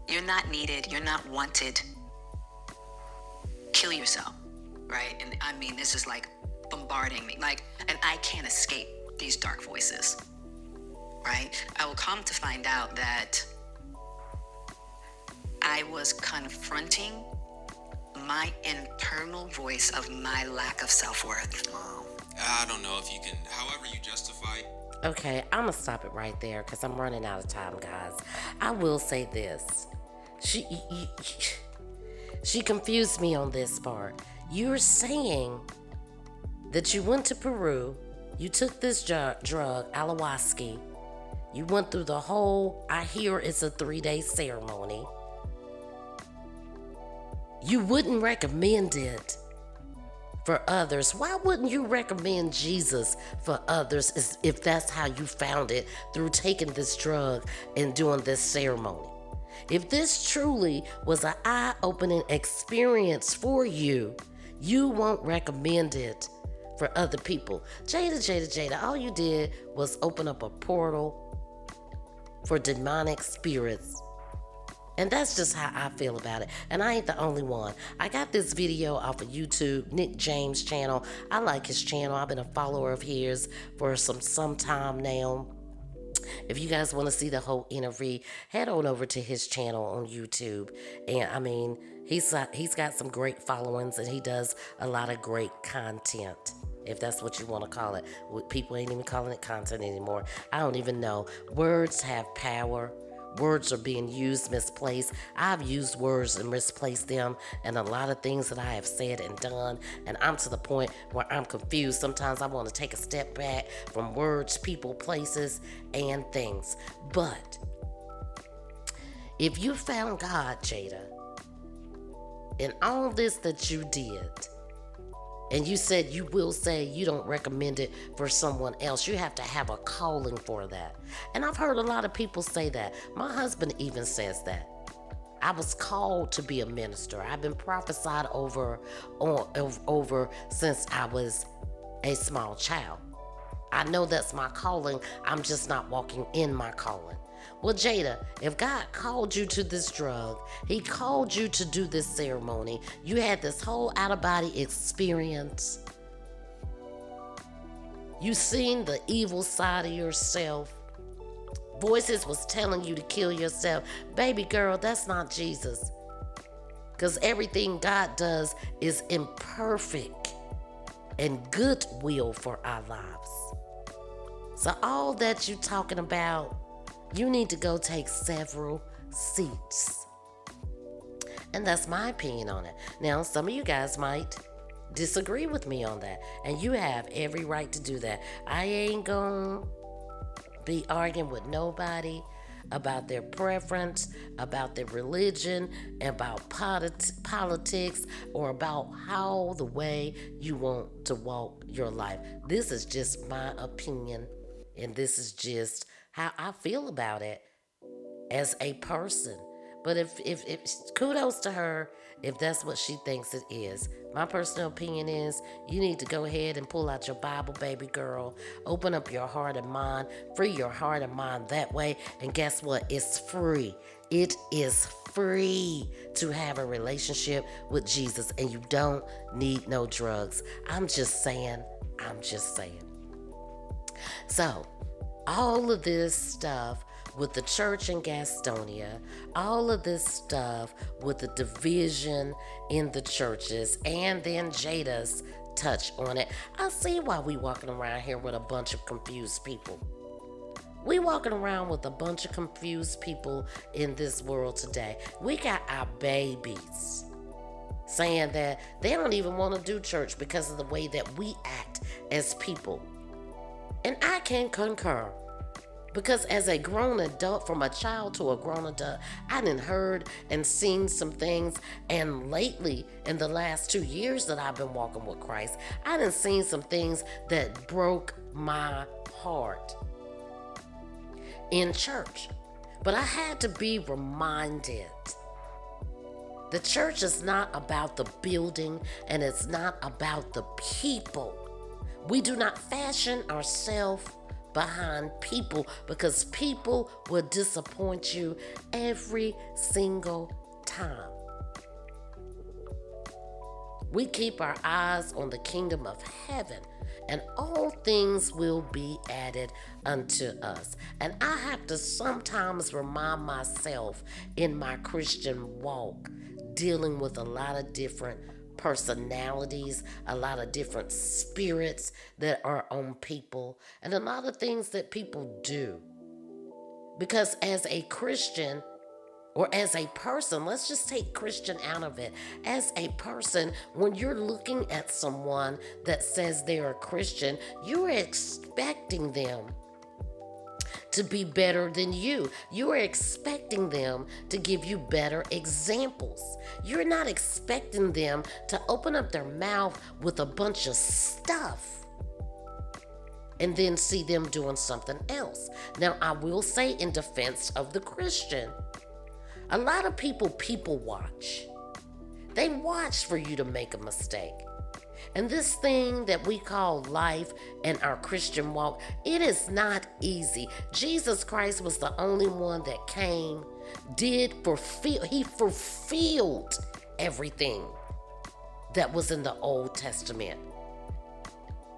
You're not needed. You're not wanted. Kill yourself. Right? And I mean, this is like bombarding me. Like, and I can't escape these dark voices. Right? I will come to find out that I was confronting my internal voice of my lack of self worth. I don't know if you can, however you justify. Okay, I'm gonna stop it right there because I'm running out of time, guys. I will say this: she y- y- she confused me on this part. You're saying that you went to Peru, you took this ju- drug, ayahuasca, you went through the whole. I hear it's a three day ceremony. You wouldn't recommend it for others. Why wouldn't you recommend Jesus for others if that's how you found it through taking this drug and doing this ceremony? If this truly was an eye opening experience for you, you won't recommend it for other people. Jada, Jada, Jada, all you did was open up a portal for demonic spirits and that's just how I feel about it. And I ain't the only one. I got this video off of YouTube, Nick James channel. I like his channel. I've been a follower of his for some some time now. If you guys want to see the whole interview, head on over to his channel on YouTube. And I mean, he's uh, he's got some great followings and he does a lot of great content. If that's what you want to call it. People ain't even calling it content anymore. I don't even know. Words have power words are being used misplaced. I've used words and misplaced them and a lot of things that I have said and done. And I'm to the point where I'm confused. Sometimes I want to take a step back from words, people, places, and things. But if you found God, Jada, in all this that you did, and you said you will say you don't recommend it for someone else. You have to have a calling for that. And I've heard a lot of people say that. My husband even says that. I was called to be a minister. I've been prophesied over over since I was a small child. I know that's my calling. I'm just not walking in my calling. Well, Jada, if God called you to this drug, He called you to do this ceremony, you had this whole out of body experience. You seen the evil side of yourself. Voices was telling you to kill yourself. Baby girl, that's not Jesus. Because everything God does is imperfect and good will for our lives. So all that you talking about you need to go take several seats. And that's my opinion on it. Now, some of you guys might disagree with me on that, and you have every right to do that. I ain't gonna be arguing with nobody about their preference, about their religion, about polit- politics, or about how the way you want to walk your life. This is just my opinion, and this is just how I feel about it as a person. But if, if, if kudos to her if that's what she thinks it is. My personal opinion is you need to go ahead and pull out your Bible, baby girl. Open up your heart and mind. Free your heart and mind that way. And guess what? It's free. It is free to have a relationship with Jesus, and you don't need no drugs. I'm just saying. I'm just saying. So, all of this stuff with the church in Gastonia, all of this stuff with the division in the churches, and then Jada's touch on it. I see why we walking around here with a bunch of confused people. We walking around with a bunch of confused people in this world today. We got our babies saying that they don't even want to do church because of the way that we act as people. And I can concur. Because as a grown adult, from a child to a grown adult, I done heard and seen some things. And lately, in the last two years that I've been walking with Christ, I done seen some things that broke my heart in church. But I had to be reminded. The church is not about the building and it's not about the people. We do not fashion ourselves behind people because people will disappoint you every single time. We keep our eyes on the kingdom of heaven, and all things will be added unto us. And I have to sometimes remind myself in my Christian walk, dealing with a lot of different personalities, a lot of different spirits that are on people, and a lot of things that people do. Because as a Christian, or as a person, let's just take Christian out of it. As a person, when you're looking at someone that says they're a Christian, you're expecting them to be better than you. You are expecting them to give you better examples. You're not expecting them to open up their mouth with a bunch of stuff and then see them doing something else. Now, I will say in defense of the Christian, a lot of people people watch. They watch for you to make a mistake. And this thing that we call life and our Christian walk, it is not easy. Jesus Christ was the only one that came, did fulfill, he fulfilled everything that was in the Old Testament.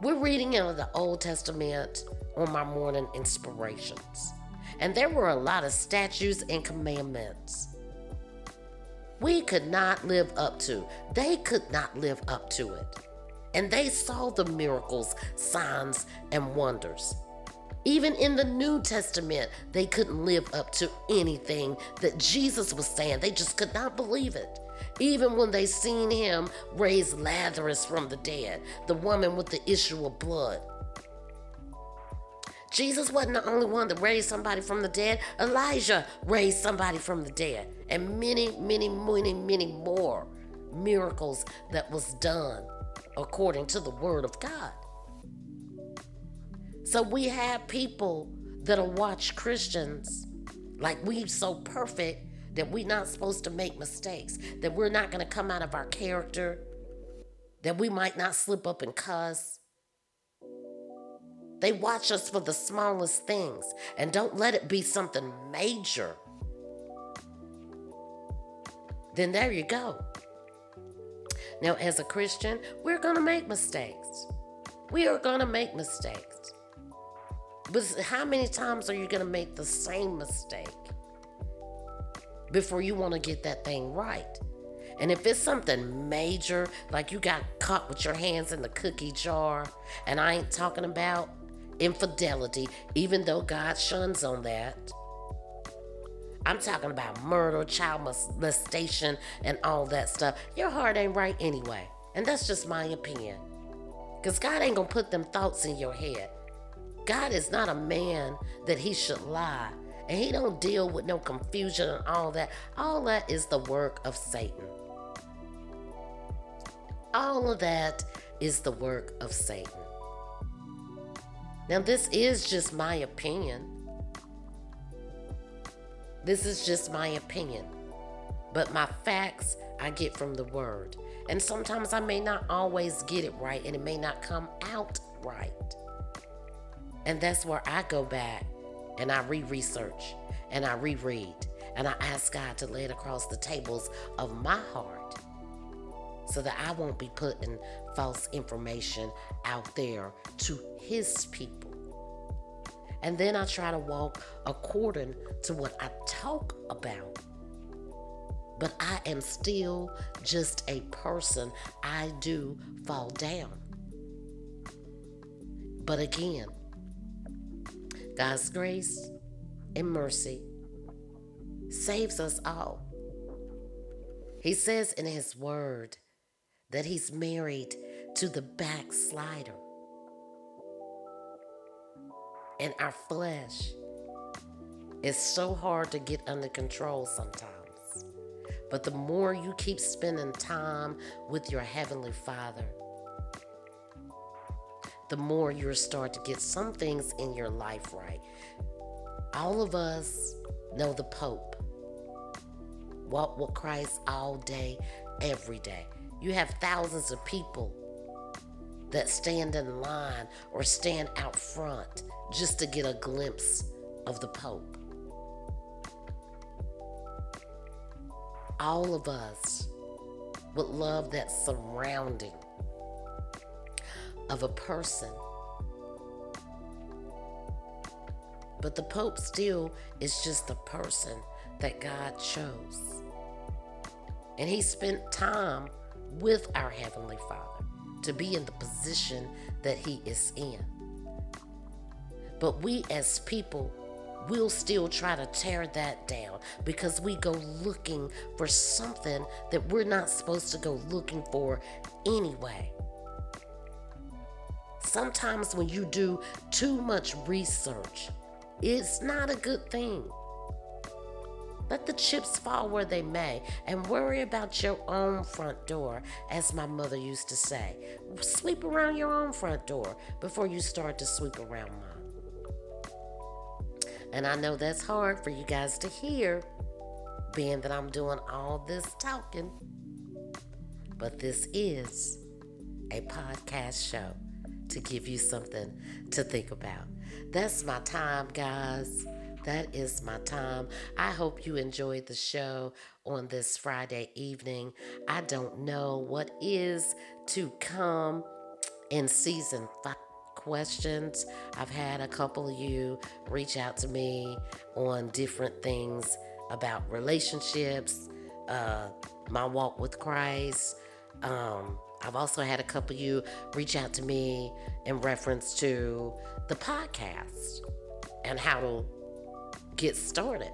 We're reading out of the Old Testament on my morning inspirations. And there were a lot of statutes and commandments we could not live up to. They could not live up to it and they saw the miracles, signs, and wonders. Even in the New Testament, they couldn't live up to anything that Jesus was saying. They just could not believe it. Even when they seen him raise Lazarus from the dead, the woman with the issue of blood. Jesus wasn't the only one that raised somebody from the dead. Elijah raised somebody from the dead. And many, many, many, many more miracles that was done according to the Word of God. So we have people that'll watch Christians like we so perfect that we're not supposed to make mistakes, that we're not going to come out of our character, that we might not slip up and cuss. They watch us for the smallest things and don't let it be something major. Then there you go. Now, as a Christian, we're going to make mistakes. We are going to make mistakes. But how many times are you going to make the same mistake before you want to get that thing right? And if it's something major, like you got caught with your hands in the cookie jar, and I ain't talking about infidelity, even though God shuns on that. I'm talking about murder, child molestation, and all that stuff. Your heart ain't right anyway. And that's just my opinion. Because God ain't going to put them thoughts in your head. God is not a man that he should lie. And he don't deal with no confusion and all that. All that is the work of Satan. All of that is the work of Satan. Now, this is just my opinion. This is just my opinion. But my facts I get from the word. And sometimes I may not always get it right and it may not come out right. And that's where I go back and I re research and I reread and I ask God to lay it across the tables of my heart so that I won't be putting false information out there to His people. And then I try to walk according to what I talk about. But I am still just a person. I do fall down. But again, God's grace and mercy saves us all. He says in His Word that He's married to the backslider. And our flesh is so hard to get under control sometimes. But the more you keep spending time with your Heavenly Father, the more you'll start to get some things in your life right. All of us know the Pope. Walk with Christ all day, every day. You have thousands of people that stand in line or stand out front just to get a glimpse of the Pope. All of us would love that surrounding of a person. But the Pope still is just a person that God chose. And he spent time with our Heavenly Father to be in the position that he is in. But we as people will still try to tear that down because we go looking for something that we're not supposed to go looking for anyway. Sometimes when you do too much research, it's not a good thing. Let the chips fall where they may and worry about your own front door, as my mother used to say. Sweep around your own front door before you start to sweep around mine. And I know that's hard for you guys to hear, being that I'm doing all this talking. But this is a podcast show to give you something to think about. That's my time, guys. That is my time. I hope you enjoyed the show on this Friday evening. I don't know what is to come in season five questions. I've had a couple of you reach out to me on different things about relationships, uh, my walk with Christ. Um, I've also had a couple of you reach out to me in reference to the podcast and how to get started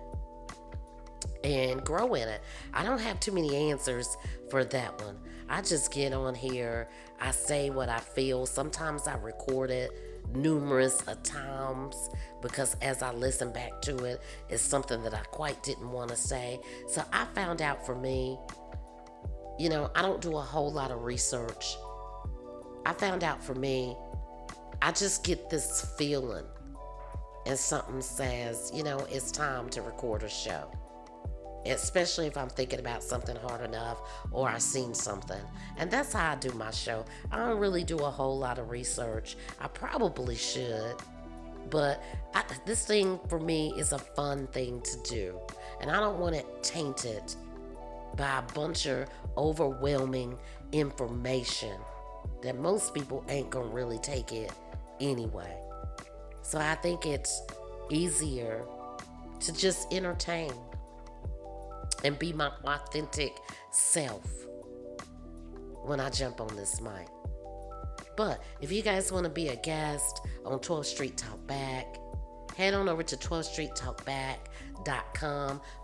and grow in it. I don't have too many answers for that one. I just get on here, I say what I feel. Sometimes I record it numerous times because as I listen back to it, it's something that I quite didn't want to say. So I found out for me you know, I don't do a whole lot of research. I found out for me, I just get this feeling, and something says, you know, it's time to record a show. Especially if I'm thinking about something hard enough or I've seen something. And that's how I do my show. I don't really do a whole lot of research. I probably should. But I, this thing for me is a fun thing to do. And I don't want it tainted by a bunch of overwhelming information that most people ain't gonna really take it anyway. So I think it's easier to just entertain and be my authentic self when I jump on this mic. But if you guys want to be a guest on 12th Street Talk Back, head on over to 12th Street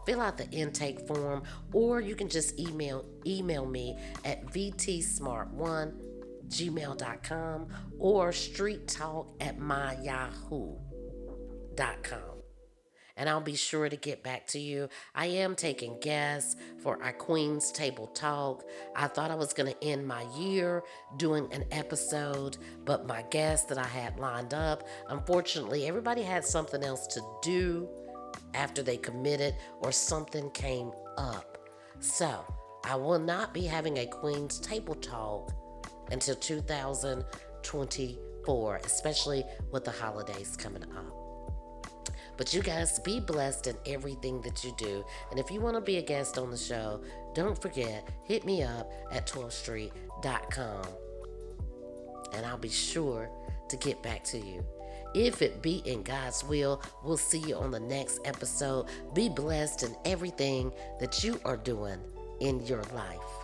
fill out the intake form, or you can just email email me at vtsmart1 gmail.com or street talk at myyahoo.com and I'll be sure to get back to you. I am taking guests for our Queen's Table Talk. I thought I was going to end my year doing an episode, but my guests that I had lined up, unfortunately, everybody had something else to do after they committed or something came up. So, I will not be having a Queen's Table Talk until 2024, especially with the holidays coming up. But you guys be blessed in everything that you do. And if you want to be a guest on the show, don't forget, hit me up at 12thstreet.com. And I'll be sure to get back to you. If it be in God's will, we'll see you on the next episode. Be blessed in everything that you are doing in your life.